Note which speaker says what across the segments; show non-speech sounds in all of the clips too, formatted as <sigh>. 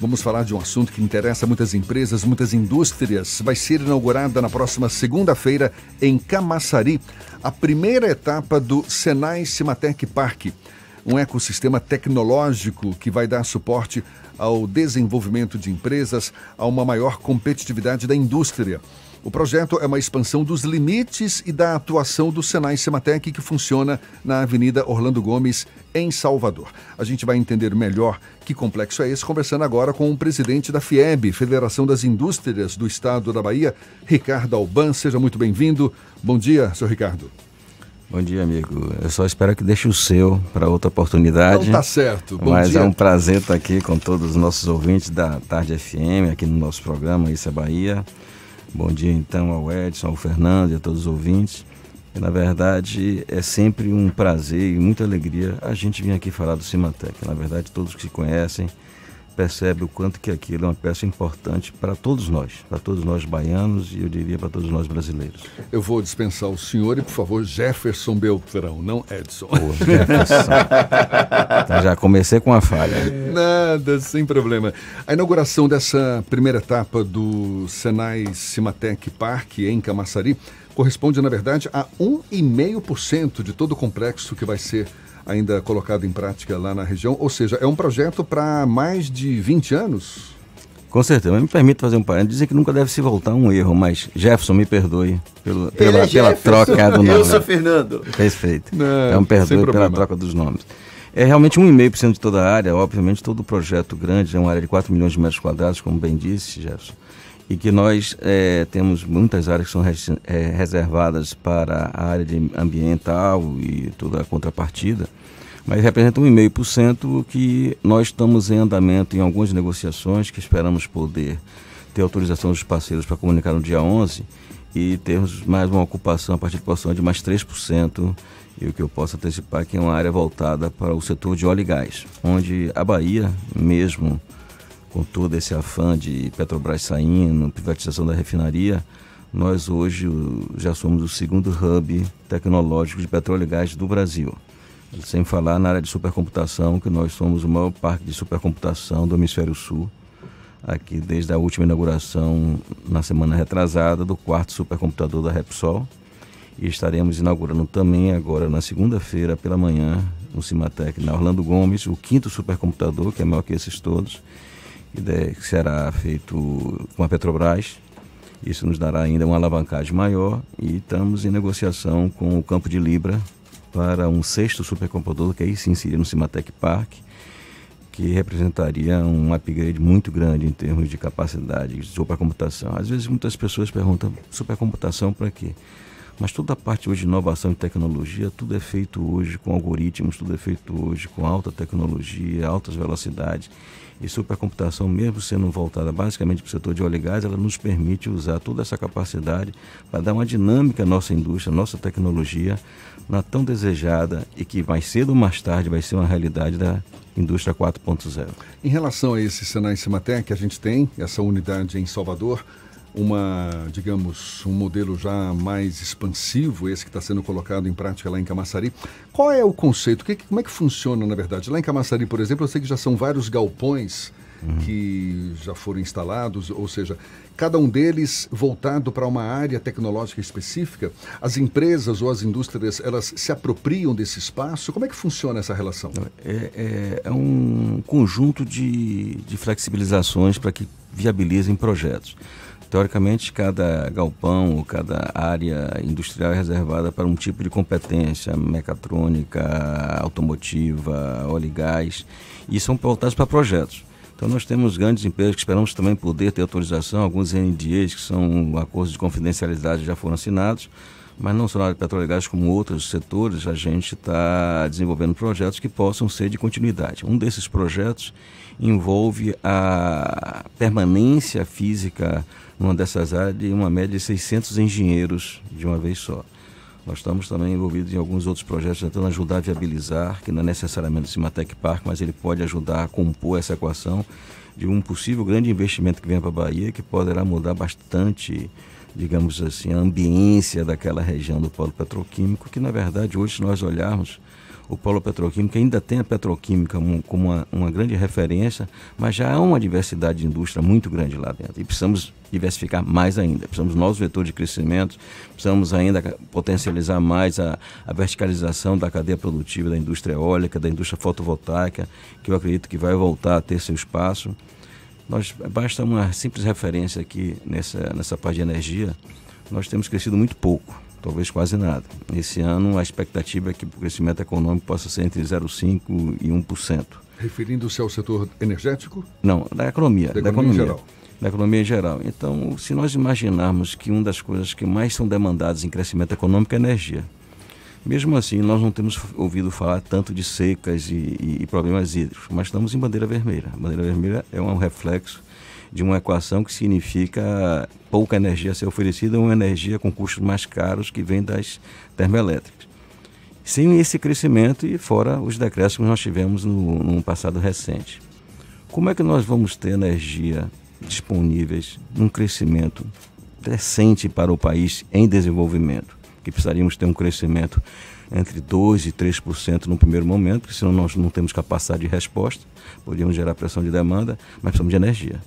Speaker 1: Vamos falar de um assunto que interessa muitas empresas, muitas indústrias. Vai ser inaugurada na próxima segunda-feira em Camaçari a primeira etapa do Senai Cimatec Park, um ecossistema tecnológico que vai dar suporte ao desenvolvimento de empresas, a uma maior competitividade da indústria. O projeto é uma expansão dos limites e da atuação do Senai Sematec, que funciona na Avenida Orlando Gomes, em Salvador. A gente vai entender melhor que complexo é esse, conversando agora com o presidente da FIEB, Federação das Indústrias do Estado da Bahia, Ricardo Alban. Seja muito bem-vindo. Bom dia, senhor Ricardo.
Speaker 2: Bom dia, amigo. Eu só espero que deixe o seu para outra oportunidade.
Speaker 1: Não tá certo.
Speaker 2: Bom mas dia. é um prazer estar aqui com todos os nossos ouvintes da Tarde FM, aqui no nosso programa Isso é Bahia. Bom dia então ao Edson, ao Fernando e a todos os ouvintes. E, na verdade, é sempre um prazer e muita alegria a gente vir aqui falar do Cimatec. Na verdade, todos que se conhecem percebem o quanto que aquilo é uma peça importante para todos nós, para todos nós baianos e eu diria para todos nós brasileiros.
Speaker 1: Eu vou dispensar o senhor e, por favor, Jefferson Beltrão, não Edson.
Speaker 2: Pô, Jefferson. então, já comecei com a falha.
Speaker 1: Nada, sem problema. A inauguração dessa primeira etapa do Senai Cimatec Park em Camaçari corresponde, na verdade, a 1,5% de todo o complexo que vai ser ainda colocado em prática lá na região. Ou seja, é um projeto para mais de 20 anos?
Speaker 2: Com certeza, mas me permite fazer um parênteses, dizer que nunca deve se voltar um erro, mas Jefferson, me perdoe pelo, pela, é pela troca do <laughs> nome. Eu
Speaker 3: sou Fernando.
Speaker 2: Perfeito. Não, então, perdoe pela troca dos nomes. É realmente 1,5% de toda a área, obviamente todo o projeto grande, é uma área de 4 milhões de metros quadrados, como bem disse, Jefferson e que nós é, temos muitas áreas que são res, é, reservadas para a área ambiental e toda a contrapartida, mas representa 1,5% que nós estamos em andamento em algumas negociações que esperamos poder ter autorização dos parceiros para comunicar no dia 11 e termos mais uma ocupação, a partir de ocupação de mais 3%, e o que eu posso antecipar é que é uma área voltada para o setor de óleo e gás, onde a Bahia mesmo com todo esse afã de Petrobras saindo, privatização da refinaria, nós hoje já somos o segundo hub tecnológico de petróleo e gás do Brasil. Sem falar na área de supercomputação, que nós somos o maior parque de supercomputação do Hemisfério Sul, aqui desde a última inauguração na semana retrasada do quarto supercomputador da Repsol. E estaremos inaugurando também agora na segunda-feira pela manhã, no Cimatec, na Orlando Gomes, o quinto supercomputador, que é maior que esses todos que será feito com a Petrobras. Isso nos dará ainda uma alavancagem maior e estamos em negociação com o Campo de Libra para um sexto supercomputador que aí se inserir no Cimatec Park, que representaria um upgrade muito grande em termos de capacidade de supercomputação. Às vezes muitas pessoas perguntam, supercomputação para quê? Mas toda a parte hoje de inovação e tecnologia, tudo é feito hoje com algoritmos, tudo é feito hoje com alta tecnologia, altas velocidades. E supercomputação, mesmo sendo voltada basicamente para o setor de óleo e gás, ela nos permite usar toda essa capacidade para dar uma dinâmica à nossa indústria, à nossa tecnologia, na tão desejada e que mais cedo ou mais tarde vai ser uma realidade da indústria 4.0.
Speaker 1: Em relação a esse Senai Cimatec, a gente tem essa unidade em Salvador, uma, digamos, um modelo já mais expansivo, esse que está sendo colocado em prática lá em Camaçari. Qual é o conceito? Que, como é que funciona, na verdade? Lá em Camaçari, por exemplo, eu sei que já são vários galpões uhum. que já foram instalados, ou seja, cada um deles voltado para uma área tecnológica específica. As empresas ou as indústrias, elas se apropriam desse espaço? Como é que funciona essa relação?
Speaker 2: É, é, é um conjunto de, de flexibilizações para que viabilizem projetos. Teoricamente, cada galpão ou cada área industrial é reservada para um tipo de competência, mecatrônica, automotiva, óleo e gás, e são voltados para projetos. Então nós temos grandes empresas que esperamos também poder ter autorização, alguns NDAs, que são acordos de confidencialidade já foram assinados, mas não só na área de petróleo e gás, como outros setores, a gente está desenvolvendo projetos que possam ser de continuidade. Um desses projetos envolve a permanência física numa dessas áreas de uma média de 600 engenheiros de uma vez só. Nós estamos também envolvidos em alguns outros projetos tentando ajudar a viabilizar, que não é necessariamente o Cimatec Park, mas ele pode ajudar a compor essa equação de um possível grande investimento que venha para a Bahia, que poderá mudar bastante, digamos assim, a ambiência daquela região do polo petroquímico, que na verdade hoje, se nós olharmos, o polo petroquímico ainda tem a petroquímica como uma, uma, grande referência, mas já há uma diversidade de indústria muito grande lá dentro. E precisamos diversificar mais ainda. Precisamos novos vetores de crescimento, precisamos ainda potencializar mais a, a verticalização da cadeia produtiva da indústria eólica, da indústria fotovoltaica, que eu acredito que vai voltar a ter seu espaço. Nós, basta uma simples referência aqui nessa, nessa parte de energia, nós temos crescido muito pouco talvez quase nada. Esse ano a expectativa é que o crescimento econômico possa ser entre 0,5% e 1%.
Speaker 1: Referindo-se ao setor energético?
Speaker 2: Não, da economia. Da, da economia, geral. Da economia em geral. Então, se nós imaginarmos que uma das coisas que mais são demandadas em crescimento econômico é energia. Mesmo assim, nós não temos ouvido falar tanto de secas e, e, e problemas hídricos, mas estamos em bandeira vermelha. A bandeira vermelha é um reflexo de uma equação que significa pouca energia a ser oferecida, uma energia com custos mais caros que vem das termoelétricas. Sem esse crescimento e fora os decréscimos que nós tivemos no, no passado recente. Como é que nós vamos ter energia disponíveis num crescimento decente para o país em desenvolvimento? Que precisaríamos ter um crescimento entre 2% e 3% no primeiro momento, porque senão nós não temos capacidade de resposta, podíamos gerar pressão de demanda, mas precisamos de energia.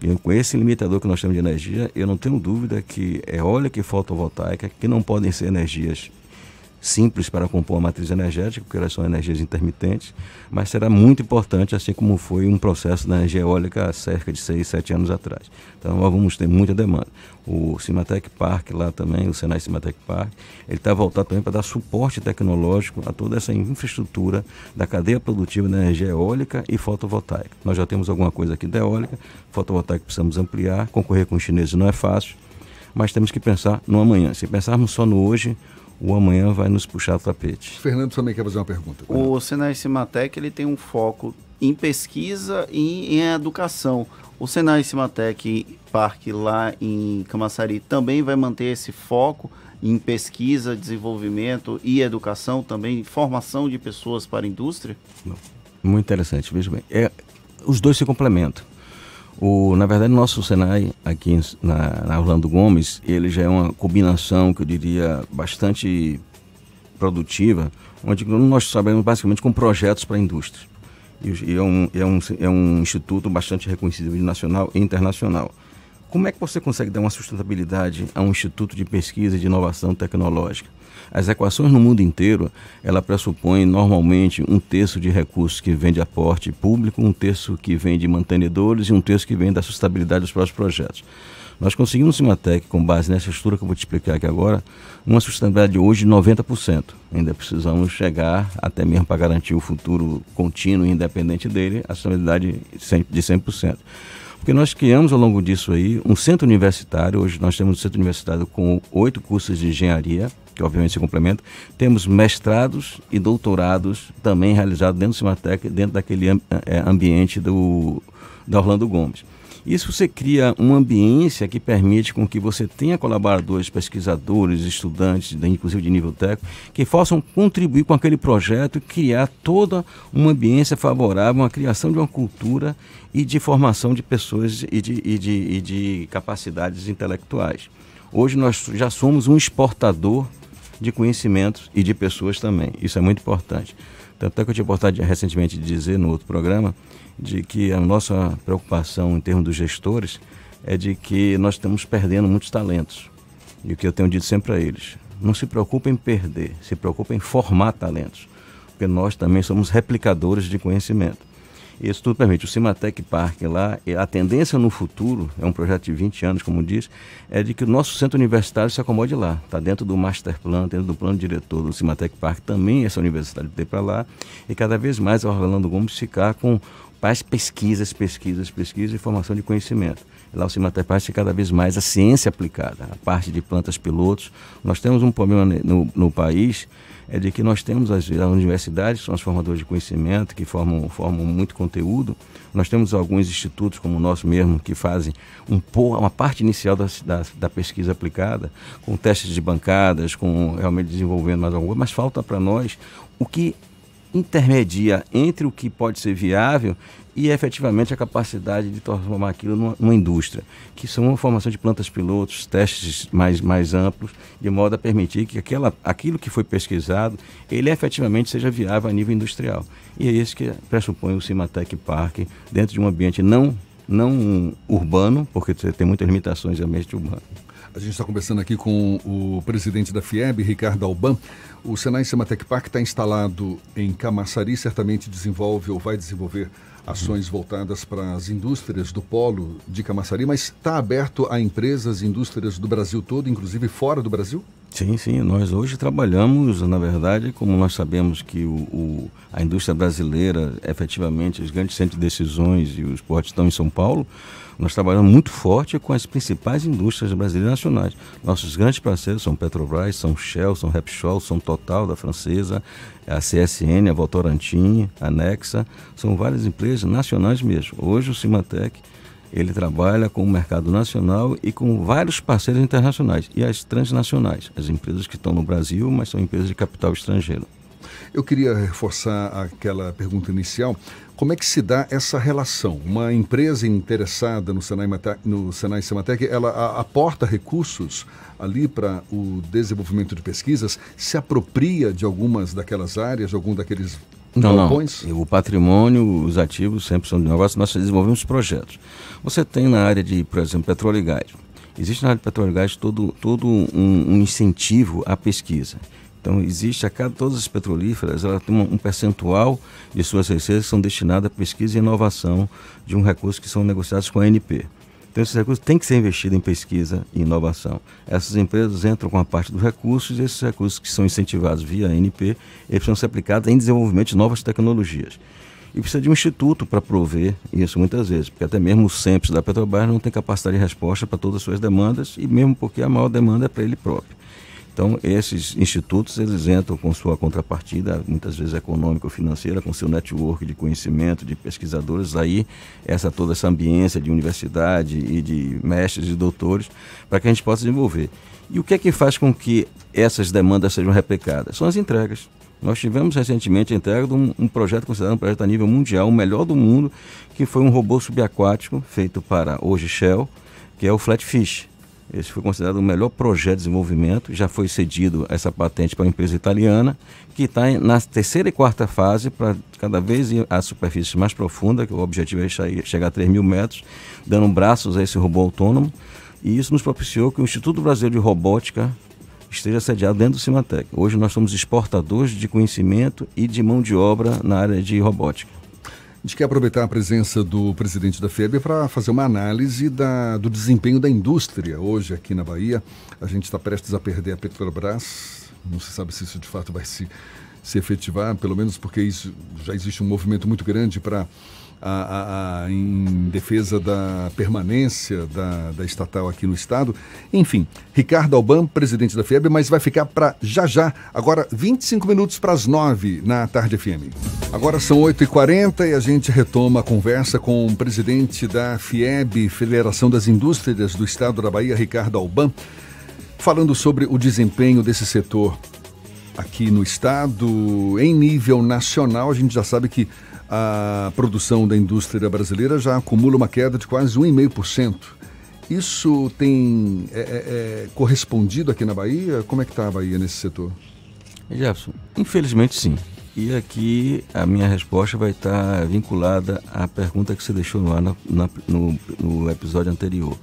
Speaker 2: E com esse limitador que nós temos de energia, eu não tenho dúvida que eólica e fotovoltaica, que não podem ser energias simples para compor a matriz energética, porque elas são energias intermitentes, mas será muito importante, assim como foi um processo da energia eólica há cerca de 6, 7 anos atrás. Então nós vamos ter muita demanda. O Cimatec Park lá também, o Senai Cimatec Park, ele está voltado também para dar suporte tecnológico a toda essa infraestrutura da cadeia produtiva da energia eólica e fotovoltaica. Nós já temos alguma coisa aqui da eólica, fotovoltaica precisamos ampliar, concorrer com os chineses não é fácil, mas temos que pensar no amanhã. Se pensarmos só no hoje, o amanhã vai nos puxar o tapete.
Speaker 1: Fernando também quer fazer uma pergunta.
Speaker 3: O Senai Cimatec ele tem um foco em pesquisa e em educação. O Senai Cimatec Parque lá em Camaçari também vai manter esse foco em pesquisa, desenvolvimento e educação também, formação de pessoas para a indústria?
Speaker 2: Muito interessante, veja bem. É, os dois se complementam. O, na verdade, nosso Senai aqui na, na Orlando Gomes, ele já é uma combinação que eu diria bastante produtiva, onde nós trabalhamos basicamente com projetos para a indústria. E, é, um, é, um, é um instituto bastante reconhecido nacional e internacional. Como é que você consegue dar uma sustentabilidade a um instituto de pesquisa e de inovação tecnológica? As equações no mundo inteiro, ela pressupõe normalmente um terço de recursos que vem de aporte público, um terço que vem de mantenedores e um terço que vem da sustentabilidade dos próprios projetos. Nós conseguimos Cimatec, com base nessa estrutura que eu vou te explicar aqui agora, uma sustentabilidade hoje de 90%. Ainda precisamos chegar até mesmo para garantir o futuro contínuo e independente dele, a sustentabilidade de 100%. Porque nós criamos ao longo disso aí um centro universitário, hoje nós temos um centro universitário com oito cursos de engenharia, que obviamente se complementam. Temos mestrados e doutorados também realizados dentro do Cimatec, dentro daquele é, ambiente do, da Orlando Gomes. Isso você cria uma ambiência que permite com que você tenha colaboradores, pesquisadores, estudantes, inclusive de nível técnico, que possam contribuir com aquele projeto e criar toda uma ambiência favorável à criação de uma cultura e de formação de pessoas e de, e de, e de capacidades intelectuais. Hoje nós já somos um exportador de conhecimentos e de pessoas também. Isso é muito importante. Tanto é que eu tinha oportunidade recentemente de dizer no outro programa de que a nossa preocupação em termos dos gestores é de que nós estamos perdendo muitos talentos. E o que eu tenho dito sempre a eles, não se preocupem em perder, se preocupem em formar talentos, porque nós também somos replicadores de conhecimento. Isso tudo permite. O Cimatec Park lá, a tendência no futuro, é um projeto de 20 anos, como diz, é de que o nosso centro universitário se acomode lá. Está dentro do master plan, dentro do plano diretor do Cimatec Park também essa universidade ter para lá. E cada vez mais a Orlando Gomes ficar com mais pesquisas, pesquisas, pesquisas e formação de conhecimento. Lá o Cimatec Park é cada vez mais a ciência aplicada, a parte de plantas pilotos. Nós temos um problema no, no país é de que nós temos as, as universidades, são as formadoras de conhecimento, que formam, formam muito conteúdo. Nós temos alguns institutos, como o nosso mesmo, que fazem um, uma parte inicial da, da, da pesquisa aplicada, com testes de bancadas, com realmente desenvolvendo mais alguma coisa, mas falta para nós o que intermedia entre o que pode ser viável e efetivamente a capacidade de transformar aquilo numa, numa, indústria, que são uma formação de plantas pilotos, testes mais, mais amplos, de modo a permitir que aquela, aquilo que foi pesquisado, ele efetivamente seja viável a nível industrial. E é isso que pressupõe o Cimatec Park, dentro de um ambiente não, não urbano, porque tem muitas limitações de ambiente urbano.
Speaker 1: A gente está conversando aqui com o presidente da FIEB, Ricardo Alban. O Senai Cimatec Park está instalado em Camaçari, certamente desenvolve ou vai desenvolver ações voltadas para as indústrias do polo de Camaçari, mas está aberto a empresas, indústrias do Brasil todo, inclusive fora do Brasil?
Speaker 2: Sim, sim. Nós hoje trabalhamos, na verdade, como nós sabemos que o, o, a indústria brasileira, efetivamente, os grandes centros de decisões e os portos estão em São Paulo, nós trabalhamos muito forte com as principais indústrias brasileiras nacionais. Nossos grandes parceiros são Petrobras, são Shell, são Repsol, são Total da francesa, a CSN, a Votorantim, a Nexa, são várias empresas nacionais mesmo. Hoje o Cimatec ele trabalha com o mercado nacional e com vários parceiros internacionais e as transnacionais, as empresas que estão no Brasil, mas são empresas de capital estrangeiro.
Speaker 1: Eu queria reforçar aquela pergunta inicial. Como é que se dá essa relação? Uma empresa interessada no Senai, no Senai Sematec, ela aporta recursos ali para o desenvolvimento de pesquisas, se apropria de algumas daquelas áreas, de algum daqueles
Speaker 2: não, não. O patrimônio, os ativos sempre são de negócio, nós desenvolvemos projetos. Você tem na área de, por exemplo, petróleo e gás. Existe na área de petróleo e gás todo, todo um, um incentivo à pesquisa. Então, existe a cada todas as petrolíferas, ela tem um percentual de suas receitas que são destinadas à pesquisa e inovação de um recurso que são negociados com a ANP. Então, esses recursos têm que ser investidos em pesquisa e inovação. Essas empresas entram com a parte dos recursos e esses recursos que são incentivados via ANP, eles precisam ser aplicados em desenvolvimento de novas tecnologias. E precisa de um instituto para prover isso muitas vezes, porque até mesmo o SEMPS da Petrobras não tem capacidade de resposta para todas as suas demandas e mesmo porque a maior demanda é para ele próprio. Então, esses institutos, eles entram com sua contrapartida, muitas vezes econômica ou financeira, com seu network de conhecimento, de pesquisadores, aí essa toda essa ambiência de universidade e de mestres e doutores, para que a gente possa desenvolver. E o que é que faz com que essas demandas sejam replicadas? São as entregas. Nós tivemos recentemente a entrega de um, um, projeto considerado um projeto a nível mundial, o melhor do mundo, que foi um robô subaquático feito para hoje Shell, que é o Flatfish. Esse foi considerado o melhor projeto de desenvolvimento. Já foi cedido essa patente para uma empresa italiana, que está na terceira e quarta fase para cada vez ir à superfície mais profunda, que o objetivo é chegar a 3 mil metros, dando braços a esse robô autônomo. E isso nos propiciou que o Instituto Brasileiro de Robótica esteja sediado dentro do Cimatec. Hoje nós somos exportadores de conhecimento e de mão de obra na área de robótica.
Speaker 1: A gente quer aproveitar a presença do presidente da FEB para fazer uma análise da, do desempenho da indústria hoje aqui na Bahia. A gente está prestes a perder a Petrobras. Não se sabe se isso de fato vai se, se efetivar, pelo menos porque isso, já existe um movimento muito grande para a, a, em defesa da permanência da, da, estatal aqui no estado. Enfim, Ricardo Alban, presidente da FIEB, mas vai ficar para já já, agora 25 minutos para as 9 na tarde FM. Agora são 8h40 e a gente retoma a conversa com o presidente da FIEB, Federação das Indústrias do Estado da Bahia, Ricardo Alban, falando sobre o desempenho desse setor aqui no estado. Em nível nacional, a gente já sabe que a produção da indústria brasileira já acumula uma queda de quase 1,5%. Isso tem é, é, é, correspondido aqui na Bahia? Como é que está a Bahia nesse setor?
Speaker 2: Jefferson, infelizmente sim. E aqui a minha resposta vai estar vinculada à pergunta que você deixou ar na, na, no, no episódio anterior.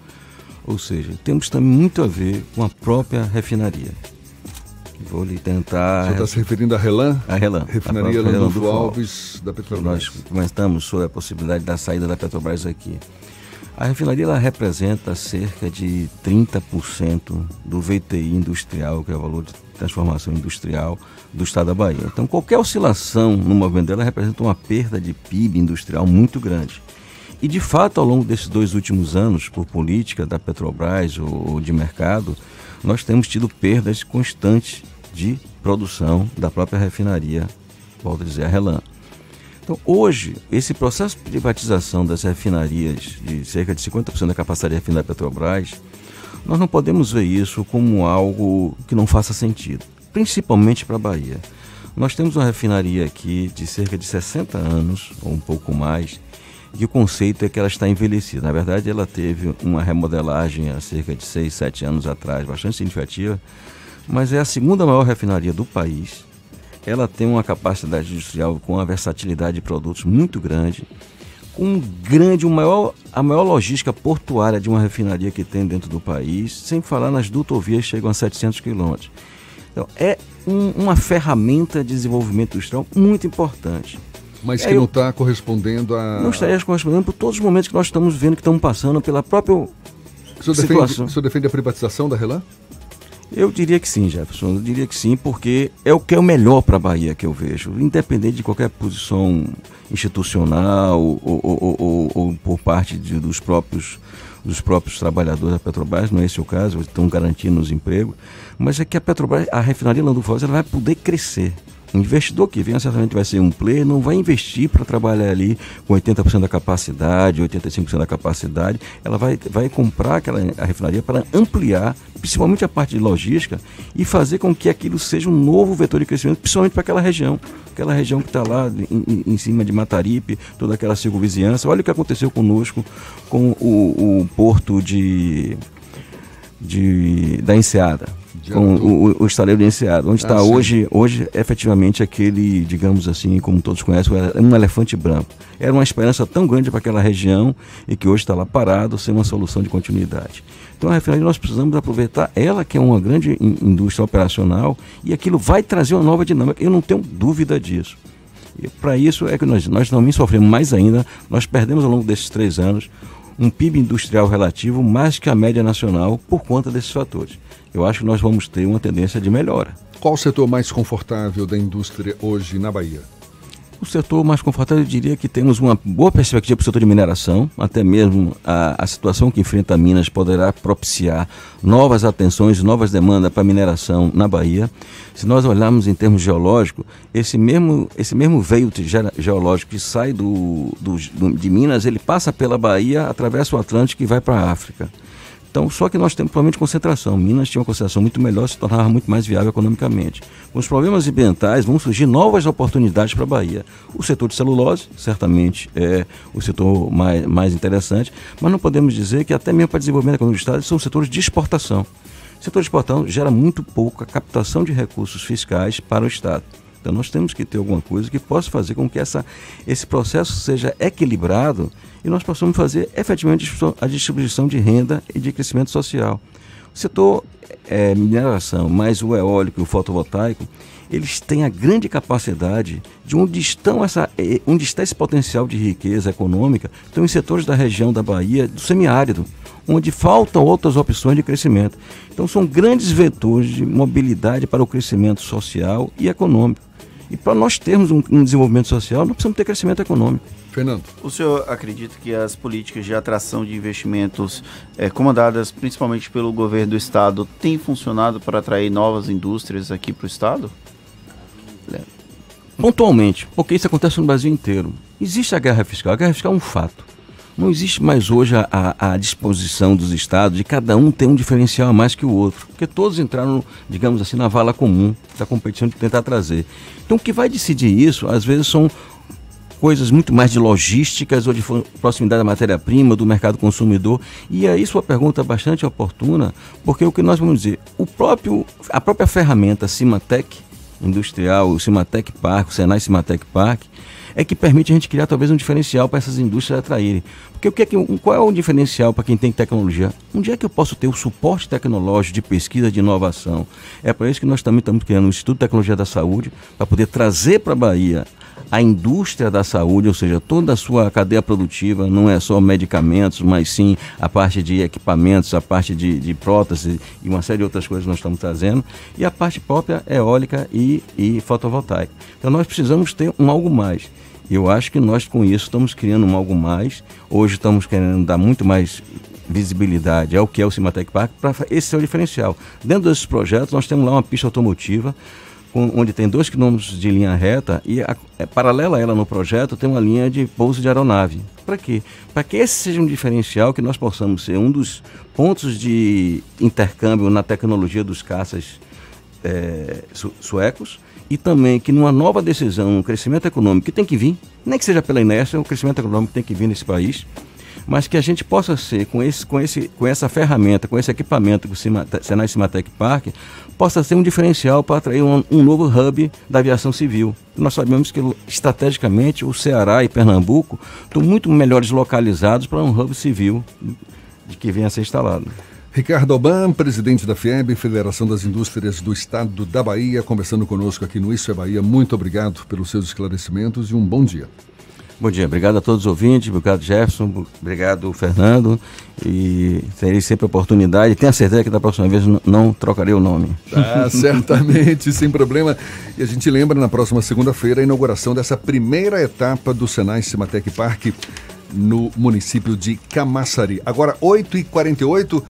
Speaker 2: Ou seja, temos também muito a ver com a própria refinaria. Vou lhe tentar.
Speaker 1: Você está se referindo à Relan?
Speaker 2: A Relan.
Speaker 1: Refinaria Landulfo Alves da Petrobras.
Speaker 2: Nós comentamos sobre a possibilidade da saída da Petrobras aqui. A refinaria ela representa cerca de 30% do VTI industrial, que é o valor de transformação industrial do estado da Bahia. Então, qualquer oscilação no movimento dela representa uma perda de PIB industrial muito grande. E, de fato, ao longo desses dois últimos anos, por política da Petrobras ou de mercado, nós temos tido perdas constantes de produção da própria refinaria, volto a dizer, a Relan. Então, hoje, esse processo de privatização das refinarias, de cerca de 50% da capacidade refinada da Petrobras, nós não podemos ver isso como algo que não faça sentido, principalmente para a Bahia. Nós temos uma refinaria aqui de cerca de 60 anos, ou um pouco mais, que o conceito é que ela está envelhecida. Na verdade, ela teve uma remodelagem há cerca de 6, 7 anos atrás, bastante significativa, mas é a segunda maior refinaria do país. Ela tem uma capacidade industrial com uma versatilidade de produtos muito grande, com um grande, o maior, a maior logística portuária de uma refinaria que tem dentro do país, sem falar nas dutovias que chegam a 700 quilômetros. Então, é um, uma ferramenta de desenvolvimento industrial muito importante.
Speaker 1: Mas que é, não está correspondendo a.
Speaker 2: Não estaria correspondendo por todos os momentos que nós estamos vendo que estamos passando pela própria. O
Speaker 1: senhor, defende, o senhor defende a privatização da Relan?
Speaker 2: Eu diria que sim, Jefferson. Eu diria que sim, porque é o que é o melhor para a Bahia que eu vejo, independente de qualquer posição institucional ou, ou, ou, ou por parte de, dos próprios dos próprios trabalhadores da Petrobras, não é esse o caso, estão garantindo os empregos, mas é que a Petrobras, a refinaria Lando Foz, ela vai poder crescer. O investidor que vem certamente vai ser um player, não vai investir para trabalhar ali com 80% da capacidade, 85% da capacidade. Ela vai, vai comprar aquela a refinaria para ampliar, principalmente a parte de logística, e fazer com que aquilo seja um novo vetor de crescimento, principalmente para aquela região. Aquela região que está lá em, em, cima de Mataripe, toda aquela circunvizinhança. Olha o que aconteceu conosco com o, o porto de, de, da Enseada com o, o estaleiro de onde está ah, hoje, hoje efetivamente aquele, digamos assim, como todos conhecem, um elefante branco. Era uma esperança tão grande para aquela região e que hoje está lá parado sem uma solução de continuidade. Então, a refinaria nós precisamos aproveitar ela, que é uma grande indústria operacional, e aquilo vai trazer uma nova dinâmica. Eu não tenho dúvida disso. Para isso é que nós, nós também sofremos mais ainda. Nós perdemos ao longo desses três anos um PIB industrial relativo mais que a média nacional por conta desses fatores eu acho que nós vamos ter uma tendência de melhora.
Speaker 1: Qual o setor mais confortável da indústria hoje na Bahia?
Speaker 2: O setor mais confortável, eu diria que temos uma boa perspectiva para o setor de mineração, até mesmo a, a situação que enfrenta Minas poderá propiciar novas atenções, novas demandas para a mineração na Bahia. Se nós olharmos em termos geológicos, esse mesmo, esse mesmo veio geológico que sai do, do, de Minas, ele passa pela Bahia, atravessa o Atlântico e vai para a África. Então, só que nós temos provavelmente concentração. Minas tinha uma concentração muito melhor, se tornava muito mais viável economicamente. Com os problemas ambientais, vão surgir novas oportunidades para a Bahia. O setor de celulose, certamente, é o setor mais, mais interessante, mas não podemos dizer que até mesmo para desenvolvimento econômico do Estado são setores de exportação. O setor de exportação gera muito pouca captação de recursos fiscais para o Estado. Então nós temos que ter alguma coisa que possa fazer com que essa, esse processo seja equilibrado e nós possamos fazer efetivamente a distribuição de renda e de crescimento social. O setor é, mineração, mais o eólico e o fotovoltaico, eles têm a grande capacidade de onde, estão essa, é, onde está esse potencial de riqueza econômica, estão em setores da região da Bahia, do semiárido, onde faltam outras opções de crescimento. Então são grandes vetores de mobilidade para o crescimento social e econômico. E para nós termos um, um, desenvolvimento social, nós precisamos ter crescimento econômico.
Speaker 3: Fernando. O senhor acredita que as políticas de atração de investimentos, é, comandadas principalmente pelo governo do Estado, têm funcionado para atrair novas indústrias aqui para o Estado?
Speaker 2: Pontualmente, porque isso acontece no Brasil inteiro. Existe a guerra fiscal. A guerra fiscal é um fato. Não existe mais hoje a, a, a, disposição dos estados de cada um ter um diferencial a mais que o outro, porque todos entraram, digamos assim, na vala comum da competição de tentar trazer. Então, o que vai decidir isso, às vezes, são coisas muito mais de logísticas ou de proximidade da matéria-prima, do mercado consumidor. E aí sua pergunta é bastante oportuna, porque o que nós vamos dizer, o próprio, a própria ferramenta Cimatec industrial, o Cimatec Park, o Senai Cimatec Park, é que permite a gente criar talvez um diferencial para essas indústrias atraírem. Porque o que é que, qual é o diferencial para quem tem tecnologia? Um dia que eu posso ter o suporte tecnológico de pesquisa de inovação. É para isso que nós também estamos criando um Instituto de Tecnologia da Saúde, para poder trazer para a Bahia a indústria da saúde, ou seja, toda a sua cadeia produtiva, não é só medicamentos, mas sim a parte de equipamentos, a parte de, de prótese e uma série de outras coisas que nós estamos trazendo, e a parte própria eólica e, e fotovoltaica. Então nós precisamos ter um algo mais. Eu acho que nós com isso estamos criando um algo mais. Hoje estamos querendo dar muito mais visibilidade ao que é o Cimatec Park, para esse ser o diferencial. Dentro desses projetos, nós temos lá uma pista automotiva, com, onde tem dois quilômetros de linha reta e a, é, paralela a ela no projeto tem uma linha de pouso de aeronave. Para quê? Para que esse seja um diferencial, que nós possamos ser um dos pontos de intercâmbio na tecnologia dos caças é, su suecos e também que numa nova decisão, um crescimento econômico que tem que vir, nem que seja pela inércia, o crescimento econômico tem que vir nesse país, mas que a gente possa ser, com, esse, com, esse, com essa ferramenta, com esse equipamento que o Senai Cimatec Park, possa ser um diferencial para atrair um, um, novo hub da aviação civil. Nós sabemos que estrategicamente o Ceará e Pernambuco estão muito melhores localizados para um hub civil de que venha a ser instalado.
Speaker 1: Ricardo Oban, presidente da FIEB, Federação das Indústrias do Estado da Bahia, conversando conosco aqui no Isso é Bahia. Muito obrigado pelos seus esclarecimentos e um bom dia.
Speaker 2: Bom dia, obrigado a todos os ouvintes, obrigado Jefferson, obrigado Fernando e terei sempre oportunidade. Tenho certeza que da próxima vez não, trocarei o nome.
Speaker 1: Ah, <laughs> certamente, sem problema. E a gente lembra na próxima segunda-feira a inauguração dessa primeira etapa do Senai Cimatec Park no município de Camaçari. Agora, 8h48.